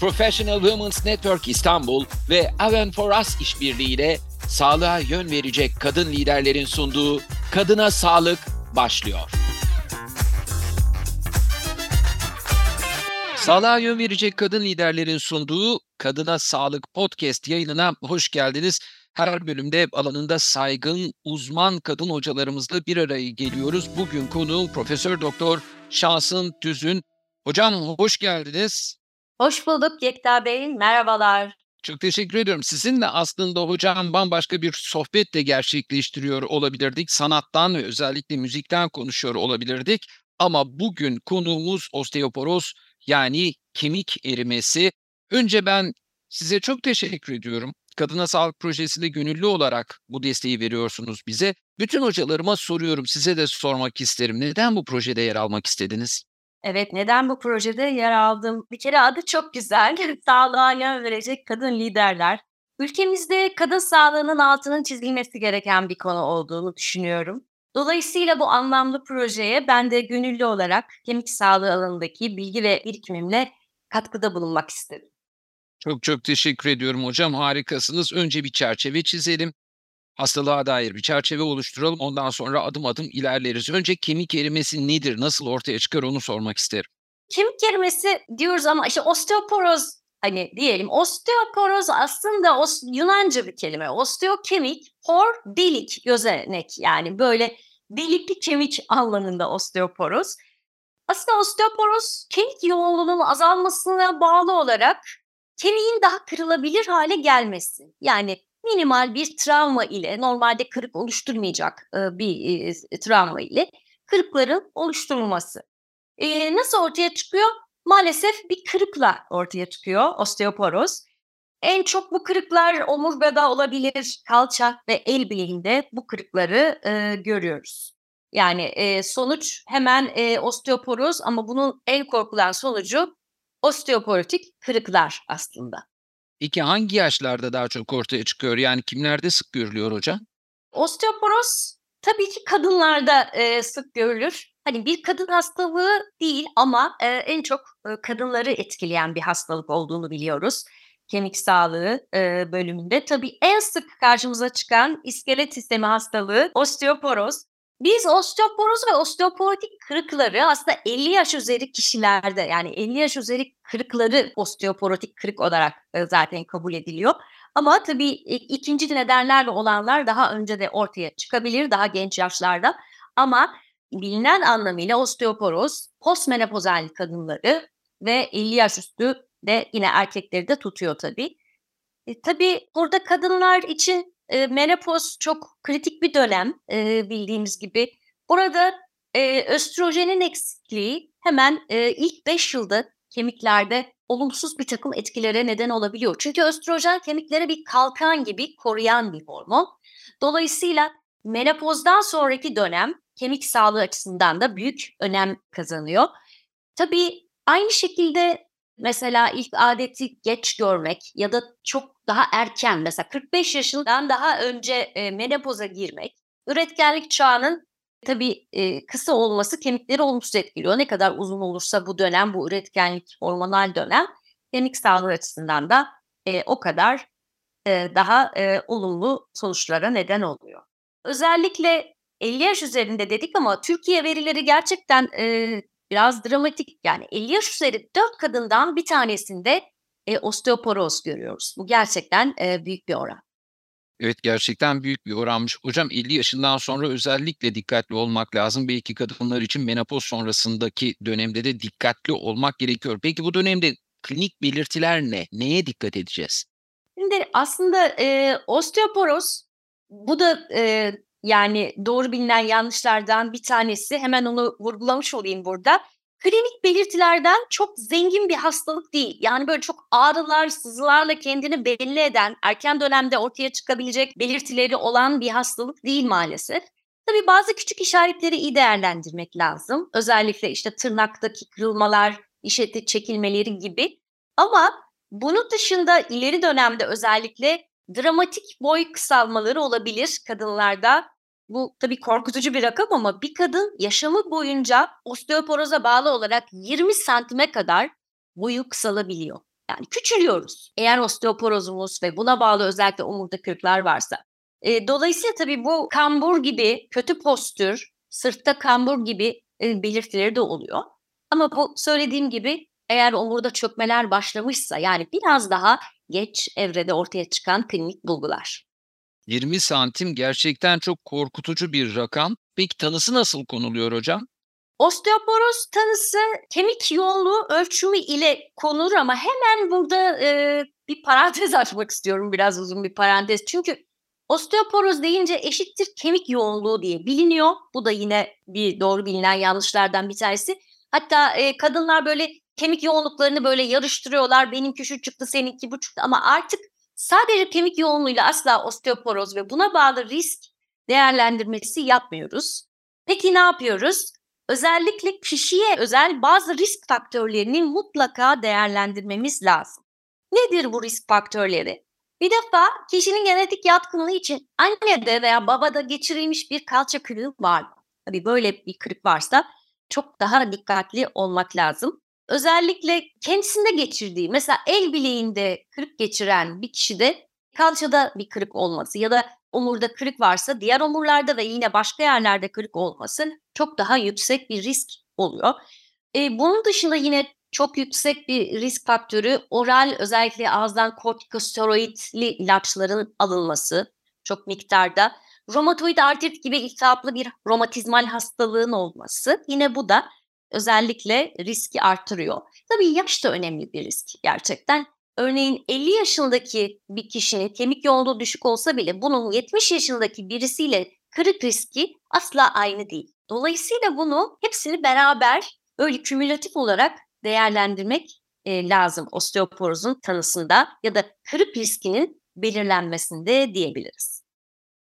Professional Women's Network İstanbul ve Aven for Us işbirliğiyle sağlığa yön verecek kadın liderlerin sunduğu Kadına Sağlık başlıyor. Sağlığa yön verecek kadın liderlerin sunduğu Kadına Sağlık Podcast yayınına hoş geldiniz. Her bölümde alanında saygın uzman kadın hocalarımızla bir araya geliyoruz. Bugün konu Profesör Doktor Şansın Tüzün. Hocam hoş geldiniz. Hoş bulduk Yekta Bey. Merhabalar. Çok teşekkür ediyorum. Sizinle aslında hocam bambaşka bir sohbet de gerçekleştiriyor olabilirdik. Sanattan ve özellikle müzikten konuşuyor olabilirdik. Ama bugün konuğumuz osteoporoz yani kemik erimesi. Önce ben size çok teşekkür ediyorum. Kadına Sağlık Projesi'nde gönüllü olarak bu desteği veriyorsunuz bize. Bütün hocalarıma soruyorum, size de sormak isterim. Neden bu projede yer almak istediniz? Evet, neden bu projede yer aldım? Bir kere adı çok güzel. Sağlığa yön verecek kadın liderler. Ülkemizde kadın sağlığının altının çizilmesi gereken bir konu olduğunu düşünüyorum. Dolayısıyla bu anlamlı projeye ben de gönüllü olarak kemik sağlığı alanındaki bilgi ve birikimimle katkıda bulunmak istedim. Çok çok teşekkür ediyorum hocam. Harikasınız. Önce bir çerçeve çizelim. Hastalığa dair bir çerçeve oluşturalım. Ondan sonra adım adım ilerleriz. Önce kemik erimesi nedir? Nasıl ortaya çıkar onu sormak isterim. Kemik erimesi diyoruz ama işte osteoporoz hani diyelim osteoporoz aslında os, Yunanca bir kelime. Osteo kemik, por delik gözenek yani böyle delikli kemik anlamında osteoporoz. Aslında osteoporoz kemik yoğunluğunun azalmasına bağlı olarak kemiğin daha kırılabilir hale gelmesi. Yani minimal bir travma ile normalde kırık oluşturmayacak bir travma ile kırıkların oluşturulması. E, nasıl ortaya çıkıyor? Maalesef bir kırıkla ortaya çıkıyor osteoporoz. En çok bu kırıklar omurgada olabilir, kalça ve el bileğinde bu kırıkları e, görüyoruz. Yani e, sonuç hemen e, osteoporoz ama bunun en korkulan sonucu osteoporotik kırıklar aslında. Peki hangi yaşlarda daha çok ortaya çıkıyor? Yani kimlerde sık görülüyor hocam? Osteoporoz tabii ki kadınlarda e, sık görülür. Hani bir kadın hastalığı değil ama e, en çok e, kadınları etkileyen bir hastalık olduğunu biliyoruz. Kemik sağlığı e, bölümünde. Tabii en sık karşımıza çıkan iskelet sistemi hastalığı osteoporoz. Biz osteoporoz ve osteoporotik kırıkları aslında 50 yaş üzeri kişilerde yani 50 yaş üzeri kırıkları osteoporotik kırık olarak e, zaten kabul ediliyor. Ama tabii ikinci nedenlerle olanlar daha önce de ortaya çıkabilir daha genç yaşlarda. Ama bilinen anlamıyla osteoporoz postmenopozal kadınları ve 50 yaş üstü de yine erkekleri de tutuyor tabii. E, tabii burada kadınlar için e, menopoz çok kritik bir dönem e, bildiğimiz gibi. Burada e, östrojenin eksikliği hemen e, ilk 5 yılda kemiklerde olumsuz bir takım etkilere neden olabiliyor. Çünkü östrojen kemiklere bir kalkan gibi koruyan bir hormon. Dolayısıyla menopozdan sonraki dönem kemik sağlığı açısından da büyük önem kazanıyor. Tabii aynı şekilde mesela ilk adeti geç görmek ya da çok daha erken mesela 45 yaşından daha önce e, menopoza girmek üretkenlik çağının tabii e, kısa olması kemikleri olumsuz etkiliyor. Ne kadar uzun olursa bu dönem bu üretkenlik hormonal dönem kemik sağlığı açısından da e, o kadar e, daha e, olumlu sonuçlara neden oluyor. Özellikle 50 yaş üzerinde dedik ama Türkiye verileri gerçekten e, biraz dramatik. Yani 50 yaş üzeri 4 kadından bir tanesinde e, osteoporoz görüyoruz. Bu gerçekten e, büyük bir oran. Evet gerçekten büyük bir oranmış. Hocam 50 yaşından sonra özellikle dikkatli olmak lazım. Belki kadınlar için menopoz sonrasındaki dönemde de dikkatli olmak gerekiyor. Peki bu dönemde klinik belirtiler ne? Neye dikkat edeceğiz? Şimdi aslında e, osteoporoz bu da e, yani doğru bilinen yanlışlardan bir tanesi. Hemen onu vurgulamış olayım burada. Klinik belirtilerden çok zengin bir hastalık değil. Yani böyle çok ağrılar, sızılarla kendini belli eden, erken dönemde ortaya çıkabilecek belirtileri olan bir hastalık değil maalesef. Tabii bazı küçük işaretleri iyi değerlendirmek lazım. Özellikle işte tırnaktaki kırılmalar, diş çekilmeleri gibi. Ama bunun dışında ileri dönemde özellikle dramatik boy kısalmaları olabilir kadınlarda. Bu tabii korkutucu bir rakam ama bir kadın yaşamı boyunca osteoporoza bağlı olarak 20 santime kadar boyu kısalabiliyor. Yani küçülüyoruz. Eğer osteoporozumuz ve buna bağlı özellikle omurda kırıklar varsa. E, dolayısıyla tabii bu kambur gibi kötü postür, sırtta kambur gibi e, belirtileri de oluyor. Ama bu söylediğim gibi eğer omurda çökmeler başlamışsa yani biraz daha geç evrede ortaya çıkan klinik bulgular. 20 santim gerçekten çok korkutucu bir rakam. Peki tanısı nasıl konuluyor hocam? Osteoporoz tanısı kemik yoğunluğu ölçümü ile konulur ama hemen burada e, bir parantez açmak istiyorum biraz uzun bir parantez. Çünkü osteoporoz deyince eşittir kemik yoğunluğu diye biliniyor. Bu da yine bir doğru bilinen yanlışlardan bir tanesi. Hatta e, kadınlar böyle kemik yoğunluklarını böyle yarıştırıyorlar. Benimki şu çıktı, seninki bu çıktı ama artık sadece kemik yoğunluğuyla asla osteoporoz ve buna bağlı risk değerlendirmesi yapmıyoruz. Peki ne yapıyoruz? Özellikle kişiye özel bazı risk faktörlerini mutlaka değerlendirmemiz lazım. Nedir bu risk faktörleri? Bir defa kişinin genetik yatkınlığı için annede veya babada geçirilmiş bir kalça kırığı var? Tabii böyle bir kırık varsa çok daha dikkatli olmak lazım. Özellikle kendisinde geçirdiği mesela el bileğinde kırık geçiren bir kişide kalçada bir kırık olması ya da omurda kırık varsa diğer omurlarda ve yine başka yerlerde kırık olması çok daha yüksek bir risk oluyor. E, bunun dışında yine çok yüksek bir risk faktörü oral özellikle ağızdan kortikosteroidli ilaçların alınması çok miktarda. Romatoid artrit gibi iltihaplı bir romatizmal hastalığın olması yine bu da özellikle riski artırıyor. Tabii yaş da önemli bir risk gerçekten. Örneğin 50 yaşındaki bir kişinin kemik yoğunluğu düşük olsa bile bunun 70 yaşındaki birisiyle kırık riski asla aynı değil. Dolayısıyla bunu hepsini beraber öyle kümülatif olarak değerlendirmek e, lazım osteoporozun tanısında ya da kırık riskinin belirlenmesinde diyebiliriz.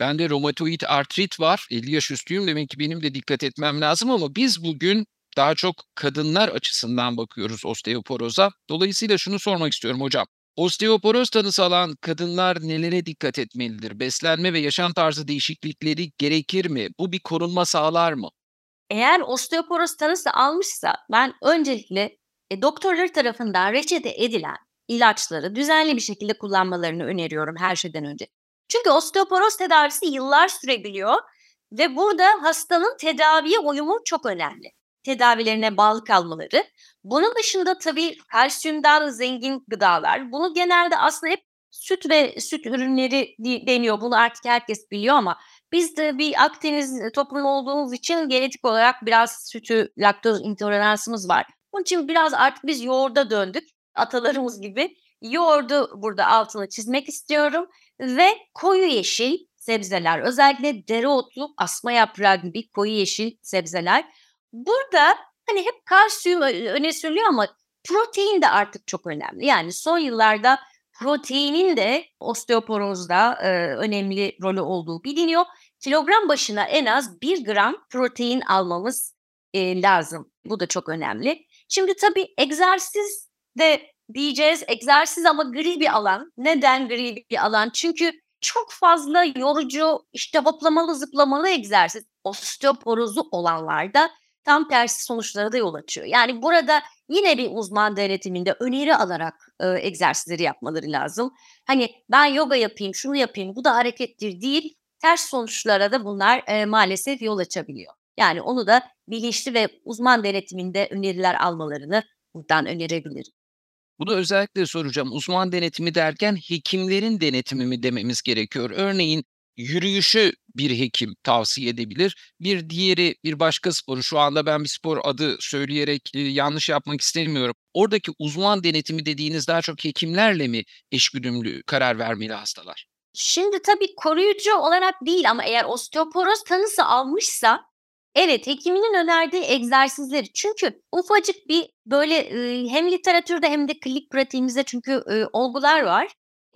Bende romatoid artrit var. 50 yaş üstüyüm demek ki benim de dikkat etmem lazım ama biz bugün daha çok kadınlar açısından bakıyoruz osteoporoza. Dolayısıyla şunu sormak istiyorum hocam. Osteoporoz tanısı alan kadınlar nelere dikkat etmelidir? Beslenme ve yaşam tarzı değişiklikleri gerekir mi? Bu bir korunma sağlar mı? Eğer osteoporoz tanısı almışsa ben öncelikle e, doktorları tarafından reçete edilen ilaçları düzenli bir şekilde kullanmalarını öneriyorum her şeyden önce. Çünkü osteoporoz tedavisi yıllar sürebiliyor ve burada hastanın tedaviye uyumu çok önemli tedavilerine bağlı kalmaları. Bunun dışında tabii kalsiyumdan zengin gıdalar. Bunu genelde aslında hep süt ve süt ürünleri deniyor. Bunu artık herkes biliyor ama biz de bir Akdeniz toplumu olduğumuz için genetik olarak biraz sütü, laktoz intoleransımız var. Onun için biraz artık biz yoğurda döndük. Atalarımız gibi. Yoğurdu burada altını çizmek istiyorum. Ve koyu yeşil sebzeler. Özellikle dereotu, asma yaprağı gibi koyu yeşil sebzeler. Burada hani hep kalsiyum öne sürülüyor ama protein de artık çok önemli. Yani son yıllarda proteinin de osteoporozda e, önemli rolü olduğu biliniyor. Kilogram başına en az 1 gram protein almamız e, lazım. Bu da çok önemli. Şimdi tabii egzersiz de diyeceğiz. Egzersiz ama gri bir alan. Neden gri bir alan? Çünkü çok fazla yorucu, işte hoplamalı zıplamalı egzersiz osteoporozu olanlarda tam tersi sonuçlara da yol açıyor. Yani burada yine bir uzman denetiminde öneri alarak e, egzersizleri yapmaları lazım. Hani ben yoga yapayım, şunu yapayım, bu da harekettir değil. Ters sonuçlara da bunlar e, maalesef yol açabiliyor. Yani onu da bilinçli ve uzman denetiminde öneriler almalarını buradan önerebilirim. Bunu özellikle soracağım. Uzman denetimi derken hekimlerin denetimi mi dememiz gerekiyor? Örneğin yürüyüşü bir hekim tavsiye edebilir. Bir diğeri bir başka sporu. Şu anda ben bir spor adı söyleyerek e, yanlış yapmak istemiyorum. Oradaki uzman denetimi dediğiniz daha çok hekimlerle mi eşgüdümlü karar vermeli hastalar? Şimdi tabii koruyucu olarak değil ama eğer osteoporoz tanısı almışsa evet hekiminin önerdiği egzersizleri çünkü ufacık bir böyle hem literatürde hem de klinik pratiğimizde çünkü olgular var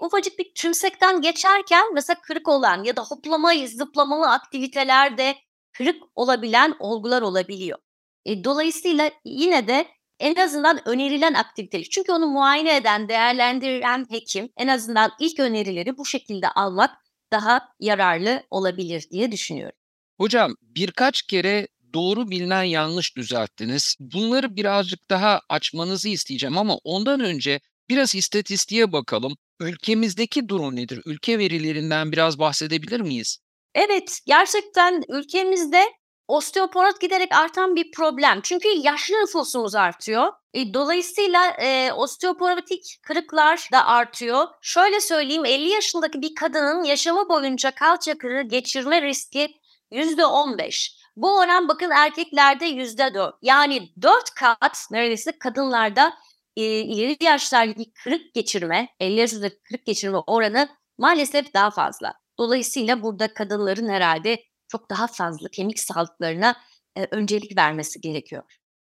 ufacık bir tümsekten geçerken mesela kırık olan ya da hoplama, zıplamalı aktivitelerde kırık olabilen olgular olabiliyor. E, dolayısıyla yine de en azından önerilen aktiviteleri çünkü onu muayene eden, değerlendiren hekim en azından ilk önerileri bu şekilde almak daha yararlı olabilir diye düşünüyorum. Hocam birkaç kere doğru bilinen yanlış düzelttiniz. Bunları birazcık daha açmanızı isteyeceğim ama ondan önce Biraz istatistiğe bakalım. Ülkemizdeki durum nedir? Ülke verilerinden biraz bahsedebilir miyiz? Evet, gerçekten ülkemizde osteoporoz giderek artan bir problem. Çünkü yaşlı nüfusumuz artıyor. E, dolayısıyla e, osteoporotik kırıklar da artıyor. Şöyle söyleyeyim 50 yaşındaki bir kadının yaşamı boyunca kalça kırığı geçirme riski %15. Bu oran bakın erkeklerde %4. Yani 4 kat neredeyse kadınlarda ileri yaşlardaki kırık geçirme, 50 yaşındaki kırık geçirme oranı maalesef daha fazla. Dolayısıyla burada kadınların herhalde çok daha fazla kemik sağlıklarına e, öncelik vermesi gerekiyor.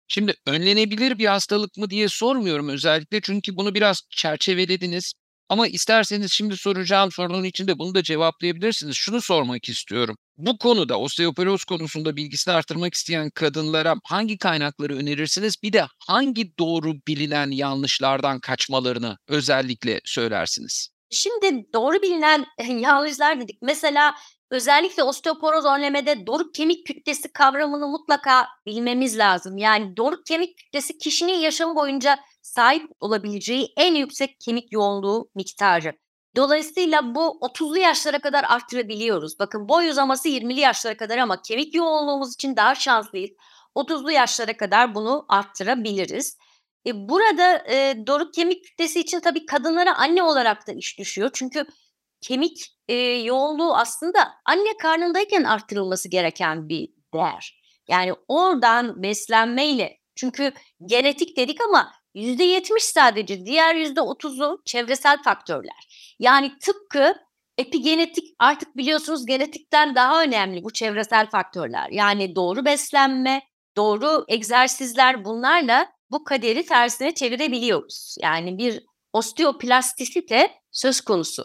Şimdi önlenebilir bir hastalık mı diye sormuyorum özellikle çünkü bunu biraz çerçevelediniz. Ama isterseniz şimdi soracağım sorunun içinde bunu da cevaplayabilirsiniz. Şunu sormak istiyorum. Bu konuda osteoporoz konusunda bilgisini artırmak isteyen kadınlara hangi kaynakları önerirsiniz? Bir de hangi doğru bilinen yanlışlardan kaçmalarını özellikle söylersiniz? Şimdi doğru bilinen yanlışlar dedik. Mesela özellikle osteoporoz önlemede doruk kemik kütlesi kavramını mutlaka bilmemiz lazım. Yani doruk kemik kütlesi kişinin yaşamı boyunca sahip olabileceği en yüksek kemik yoğunluğu miktarı. Dolayısıyla bu 30'lu yaşlara kadar arttırabiliyoruz. Bakın boy uzaması 20'li yaşlara kadar ama kemik yoğunluğumuz için daha şanslıyız. 30'lu yaşlara kadar bunu arttırabiliriz. E, burada e, doruk kemik kütlesi için tabii kadınlara anne olarak da iş düşüyor. Çünkü kemik e, yoğunluğu aslında anne karnındayken arttırılması gereken bir değer. Yani oradan beslenmeyle çünkü genetik dedik ama %70 sadece diğer %30'u çevresel faktörler. Yani tıpkı epigenetik artık biliyorsunuz genetikten daha önemli bu çevresel faktörler. Yani doğru beslenme, doğru egzersizler bunlarla bu kaderi tersine çevirebiliyoruz. Yani bir osteoplastisite söz konusu.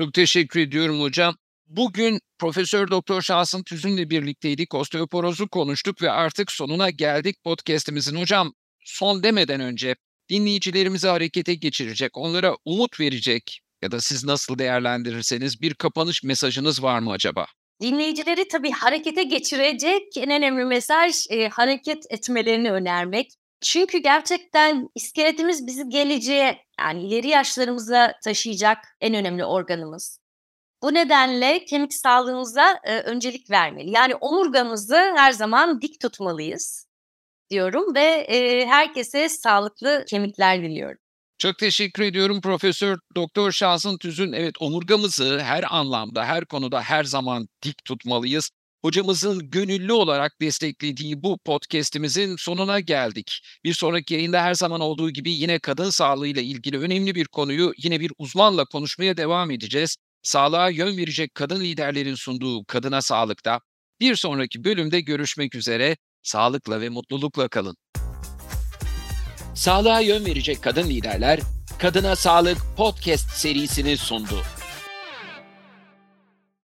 Çok teşekkür ediyorum hocam. Bugün Profesör Doktor Şahsın Tüzün'le birlikteydik. Osteoporozu konuştuk ve artık sonuna geldik podcast'imizin. Hocam son demeden önce dinleyicilerimizi harekete geçirecek, onlara umut verecek ya da siz nasıl değerlendirirseniz bir kapanış mesajınız var mı acaba? Dinleyicileri tabii harekete geçirecek en önemli mesaj e, hareket etmelerini önermek. Çünkü gerçekten iskeletimiz bizi geleceğe yani ileri yaşlarımıza taşıyacak en önemli organımız. Bu nedenle kemik sağlığımıza e, öncelik vermeli. Yani omurgamızı her zaman dik tutmalıyız diyorum ve e, herkese sağlıklı kemikler diliyorum. Çok teşekkür ediyorum Profesör Doktor Şahsın Tüzün. Evet omurgamızı her anlamda, her konuda her zaman dik tutmalıyız. Hocamızın gönüllü olarak desteklediği bu podcast'imizin sonuna geldik. Bir sonraki yayında her zaman olduğu gibi yine kadın sağlığıyla ilgili önemli bir konuyu yine bir uzmanla konuşmaya devam edeceğiz. Sağlığa yön verecek kadın liderlerin sunduğu Kadına Sağlık'ta bir sonraki bölümde görüşmek üzere. Sağlıkla ve mutlulukla kalın. Sağlığa yön verecek kadın liderler Kadına Sağlık podcast serisini sundu.